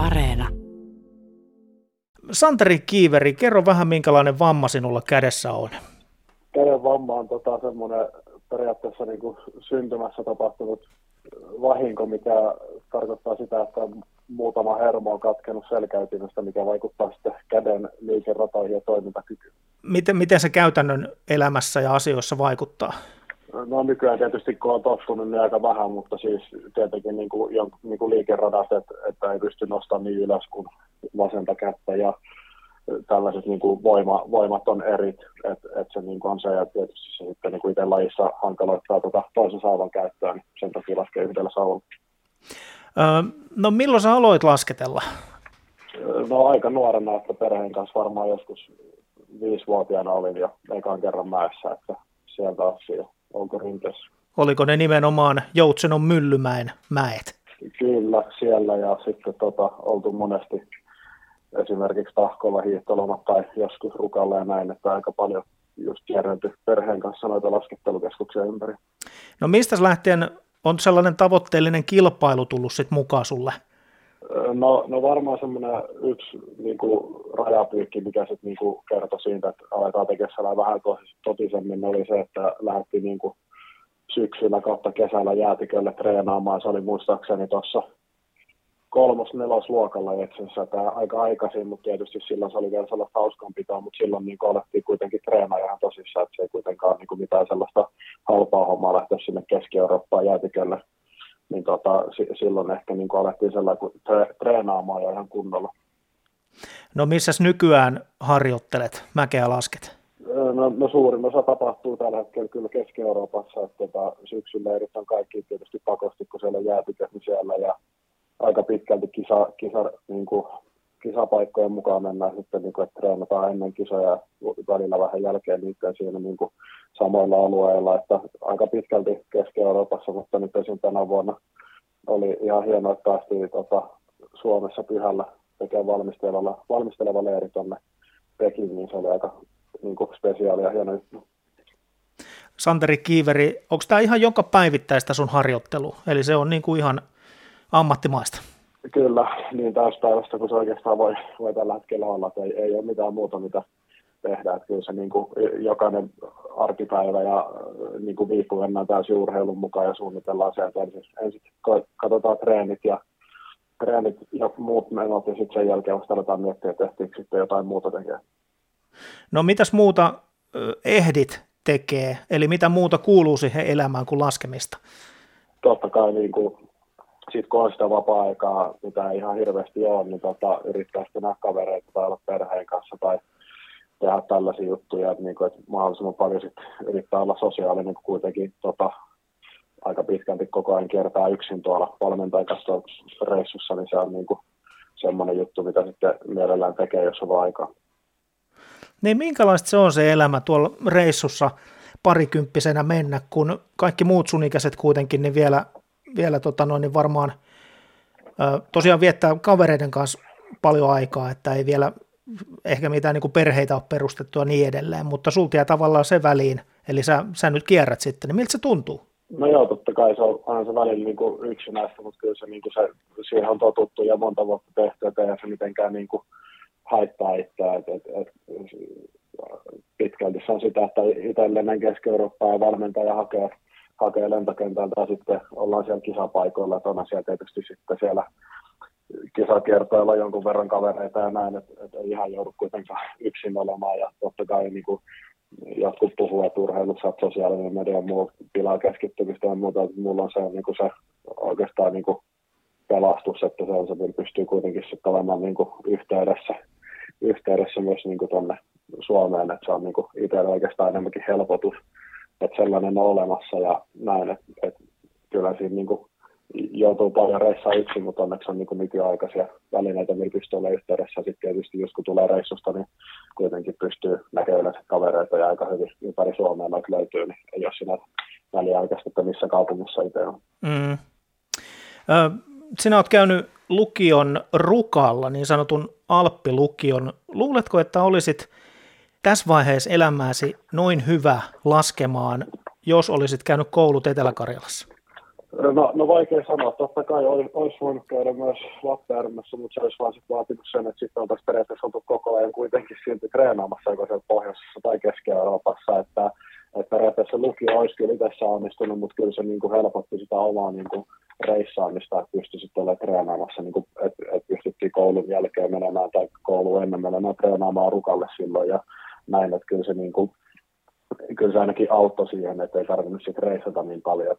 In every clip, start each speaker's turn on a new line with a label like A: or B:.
A: Areena.
B: Santeri Kiiveri, kerro vähän minkälainen vamma sinulla kädessä on.
C: Käden vamma on tota, semmoinen periaatteessa niin kuin syntymässä tapahtunut vahinko, mikä tarkoittaa sitä, että muutama hermo on katkenut selkäytimestä, mikä vaikuttaa sitten käden liikeratoihin ja toimintakykyyn.
B: Miten, miten se käytännön elämässä ja asioissa vaikuttaa?
C: No nykyään tietysti kun on tottunut niin aika vähän, mutta siis tietenkin niin kuin, niin kuin liikeradat, että, että ei pysty nostamaan niin ylös kuin vasenta kättä ja tällaiset niin kuin voima, voimat on erit, että et se niin kuin on se, ja tietysti se sitten niin kuin itse lajissa hankaloittaa tuota toisen saavan käyttöä, niin sen takia laskee yhdellä saavalla.
B: Öö, no milloin sä aloit lasketella?
C: No aika nuorena, että perheen kanssa varmaan joskus viisivuotiaana olin jo ekan kerran mäessä, että sieltä asti jo onko rinteessä.
B: Oliko ne nimenomaan Joutsenon Myllymäen mäet?
C: Kyllä, siellä ja sitten tota, oltu monesti esimerkiksi tahkolla hiihtolomat tai joskus rukalla ja näin, että aika paljon just kierrelty perheen kanssa noita laskettelukeskuksia ympäri.
B: No mistä lähtien on sellainen tavoitteellinen kilpailu tullut sitten mukaan sulle?
C: No, no varmaan semmoinen yksi niin kuin, rajapyykki, mikä sitten niin kertoi siitä, että aletaan tekemään vähän totisemmin, oli se, että lähdettiin niin kuin, syksyllä kautta kesällä jäätikölle treenaamaan. Se oli muistaakseni tuossa kolmos nelosluokalla itse asiassa aika aikaisin, mutta tietysti silloin se oli vielä sellaista hauskanpitoa, mutta silloin niin alettiin kuitenkin treenaa ihan tosissaan, että se ei kuitenkaan niin kuin mitään sellaista halpaa hommaa lähteä sinne Keski-Eurooppaan jäätikölle. Niin tota, silloin ehkä niin kuin alettiin sellainen tre- treenaamaan jo ihan kunnolla.
B: No missäs nykyään harjoittelet, mäkeä lasket?
C: No, no suurin osa tapahtuu tällä hetkellä kyllä Keski-Euroopassa, että tota, syksyleirit on kaikki tietysti pakosti, kun siellä on jäätiköt, niin siellä ja aika pitkälti kisa, kisa, niin kuin, kisapaikkojen mukaan mennään sitten, niin kuin, että treenataan ennen kisoja ja välillä vähän jälkeen liittyen siinä niin kuin, samoilla alueilla, että aika pitkälti Keski-Euroopassa, mutta nyt esimerkiksi tänä vuonna oli ihan hienoa, että päästiin tota, Suomessa pyhällä tekemään valmisteleva, valmisteleva leiri tuonne Peking, niin se oli aika niin kuin, spesiaali ja hieno juttu.
B: Santeri Kiiveri, onko tämä ihan joka päivittäistä sun harjoittelu? Eli se on niin kuin ihan ammattimaista.
C: Kyllä, niin täyspäivästä kuin se oikeastaan voi, voi tällä hetkellä olla, että ei, ei ole mitään muuta, mitä tehdä. Että kyllä se niin kuin, jokainen arkipäivä ja niin kuin viikko mennään täysin urheilun mukaan ja suunnitellaan se, että ensin, ensin katsotaan treenit ja treenit ja muut menot ja sitten sen jälkeen vasta aletaan miettiä, että sitten jotain muuta tekemään.
B: No mitäs muuta ehdit tekee, eli mitä muuta kuuluu siihen elämään kuin laskemista?
C: Totta kai niin kuin sitten kun on sitä vapaa-aikaa, mitä ei ihan hirveästi ole, niin tota, yrittää sitten nähdä kavereita tai olla perheen kanssa tai tehdä tällaisia juttuja, että, niin kuin, että mahdollisimman paljon sit yrittää olla sosiaalinen, kun kuitenkin tota, aika pitkälti koko ajan kiertää yksin tuolla valmentajan kanssa reissussa, niin se on niin kuin semmoinen juttu, mitä sitten mielellään tekee, jos on vaan aikaa.
B: Niin minkälaista se on se elämä tuolla reissussa parikymppisenä mennä, kun kaikki muut sun ikäiset kuitenkin niin vielä vielä tota noin, niin varmaan tosiaan viettää kavereiden kanssa paljon aikaa, että ei vielä ehkä mitään niin kuin perheitä perustettu ja niin edelleen, mutta sulta jää tavallaan se väliin, eli sä, sä nyt kierrät sitten, niin miltä se tuntuu?
C: No joo, totta kai se on aina se välillä niin kuin yksinäistä, mutta kyllä se, niin kuin se, siihen on totuttu ja monta vuotta tehty, että ei se mitenkään niin kuin haittaa itseään. Et, et, et, pitkälti se on sitä, että itse lennän Keski-Eurooppaan ja valmentaja hakee hakee lentokentältä ja sitten ollaan siellä kisapaikoilla, että onhan siellä tietysti sitten siellä kisakiertoilla jonkun verran kavereita ja näin, että, että ei ihan joudu kuitenkaan yksin olemaan. Ja totta kai niin kuin jotkut puhuu, että urheilussa sosiaalinen media muu pilaa keskittymistä ja muuta, että mulla on se, niin kuin se oikeastaan niin kuin pelastus, että se on se, että pystyy kuitenkin sitten olemaan niin kuin yhteydessä, yhteydessä myös niin kuin tuonne Suomeen, että se on niin kuin itsellä oikeastaan enemmänkin helpotus, että sellainen on olemassa ja näin, että, että kyllä siinä niin kuin joutuu paljon reissaa yksin, mutta onneksi on niin nykyaikaisia välineitä, millä pystyy olemaan yhteydessä. Sitten tietysti jos kun tulee reissusta, niin kuitenkin pystyy näkemään yleensä kavereita ja aika hyvin ympäri Suomea noita löytyy, niin ei ole siinä väliaikaista, että missä kaupungissa itse on. Mm.
B: Sinä olet käynyt lukion Rukalla, niin sanotun Alppilukion. Luuletko, että olisit tässä vaiheessa elämääsi noin hyvä laskemaan, jos olisit käynyt koulut Etelä-Karjalassa?
C: No, no vaikea sanoa. Totta kai olisi, voinut käydä myös Lappeenrannassa, mutta se olisi vaan sit vaatinut sen, että sitten oltaisiin periaatteessa oltu koko ajan kuitenkin silti treenaamassa joko siellä pohjoisessa tai Keski-Euroopassa, että, että periaatteessa lukio olisi kyllä itse onnistunut, mutta kyllä se niin kuin helpotti sitä omaa niin kuin reissaamista, että pystyi sitten olemaan treenaamassa, niin kuin, että, että pystyttiin koulun jälkeen menemään tai koulun ennen menemään treenaamaan rukalle silloin ja näin, että kyllä se niin kuin, kyllä se ainakin auttoi siihen, että ei tarvinnut sitten reissata niin paljon.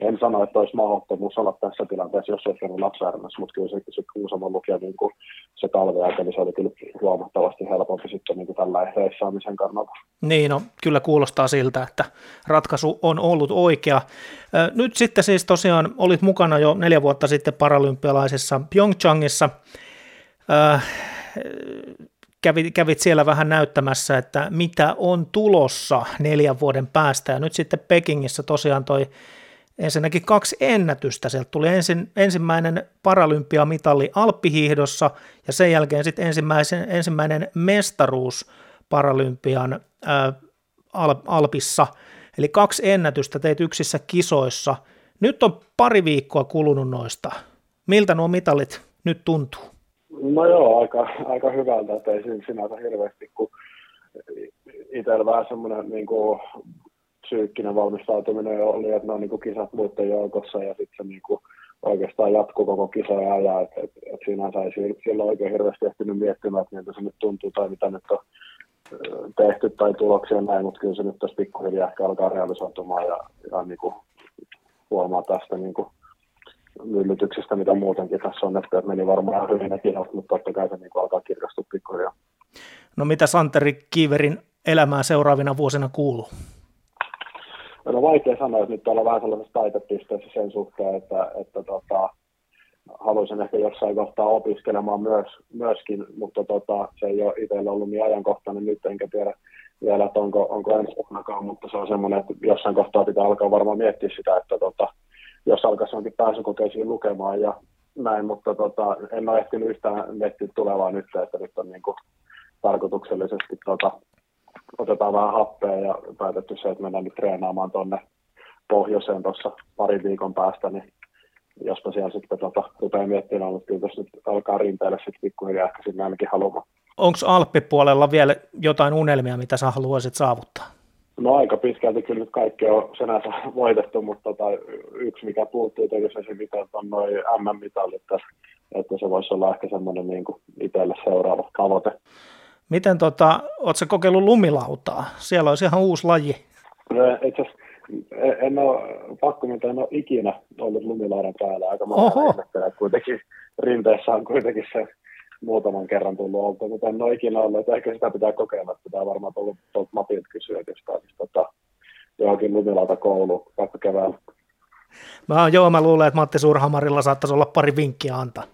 C: En sano, että olisi mahdottomuus olla tässä tilanteessa, jos olisi ollut Lappeenrannassa, mutta kyllä se, se Kuusamon lukio niin kuin se talveaika, niin se oli kyllä huomattavasti helpompi sitten niin kuin tällä reissaamisen kannalta.
B: Niin, no kyllä kuulostaa siltä, että ratkaisu on ollut oikea. Nyt sitten siis tosiaan olit mukana jo neljä vuotta sitten paralympialaisessa Pyeongchangissa kävit, kävit siellä vähän näyttämässä, että mitä on tulossa neljän vuoden päästä. Ja nyt sitten Pekingissä tosiaan toi ensinnäkin kaksi ennätystä. Sieltä tuli ensin, ensimmäinen paralympiamitali alppihiihdossa ja sen jälkeen sitten ensimmäisen, ensimmäinen mestaruus paralympian ää, Al, Alpissa. Eli kaksi ennätystä teit yksissä kisoissa. Nyt on pari viikkoa kulunut noista. Miltä nuo mitalit nyt tuntuu?
C: No joo, aika, aika hyvältä, että ei sinänsä hirveästi, kun itsellä vähän semmoinen niin psyykkinen valmistautuminen oli, että ne on niin kuin, kisat muiden joukossa ja sitten se niin kuin, oikeastaan jatkuu koko kisoja ajan, että et, et sinänsä ei silloin oikein hirveästi ehtinyt miettimään, että miltä se nyt tuntuu tai mitä nyt on tehty tai tuloksia näin, mutta kyllä se nyt tässä pikkuhiljaa ehkä alkaa realisoitumaan ja, ja niin kuin, huomaa tästä niin kuin, myllytyksistä, mitä muutenkin tässä on, että meni varmaan hyvin ne mutta totta kai se niin kuin alkaa kirkastua pikkuhiljaa.
B: No mitä Santeri Kiiverin elämään seuraavina vuosina kuuluu?
C: No vaikea sanoa, että nyt ollaan vähän sellaisessa taitepisteessä sen suhteen, että, että tota, haluaisin ehkä jossain kohtaa opiskelemaan myös, myöskin, mutta tota, se ei ole itsellä ollut niin ajankohtainen nyt, enkä tiedä vielä, että onko, onko ensi vuonnakaan, mutta se on semmoinen, että jossain kohtaa pitää alkaa varmaan miettiä sitä, että tota, jos alkaisi jonkin pääsykokeisiin lukemaan ja näin, mutta tota, en ole ehtinyt yhtään miettiä tulevaa nyt, että nyt on niin kuin tarkoituksellisesti tota, otetaan vähän happea ja päätetty se, että mennään nyt treenaamaan tuonne pohjoiseen tuossa parin viikon päästä, niin jospa siellä sitten tota, rupeaa miettimään, mutta kyllä nyt alkaa rinteelle sitten pikkuhiljaa ehkä sinne ainakin haluamaan.
B: Onko Alppipuolella vielä jotain unelmia, mitä sä haluaisit saavuttaa?
C: No aika pitkälti kyllä nyt kaikki on senänsä voitettu, mutta tota, yksi mikä puuttuu tietysti se, mitä on noin MM-mitalit, että, että se voisi olla ehkä semmoinen niin itselle seuraava tavoite.
B: Miten tota, ootko kokeillut lumilautaa? Siellä olisi ihan uusi laji.
C: No, itse en ole, pakko mitä en ole ikinä ollut lumilaudan päällä. Aika monta että kuitenkin rinteessä on kuitenkin se muutaman kerran tullut oltu, mutta en ole ikinä ollut, että ehkä sitä pitää kokeilla, että pitää varmaan tullut tuolta Matilta kysyä, jos pääsisi tota, johonkin lumilauta kouluun vaikka keväällä.
B: Mä, joo, mä luulen, että Matti Surhamarilla saattaisi olla pari vinkkiä antaa.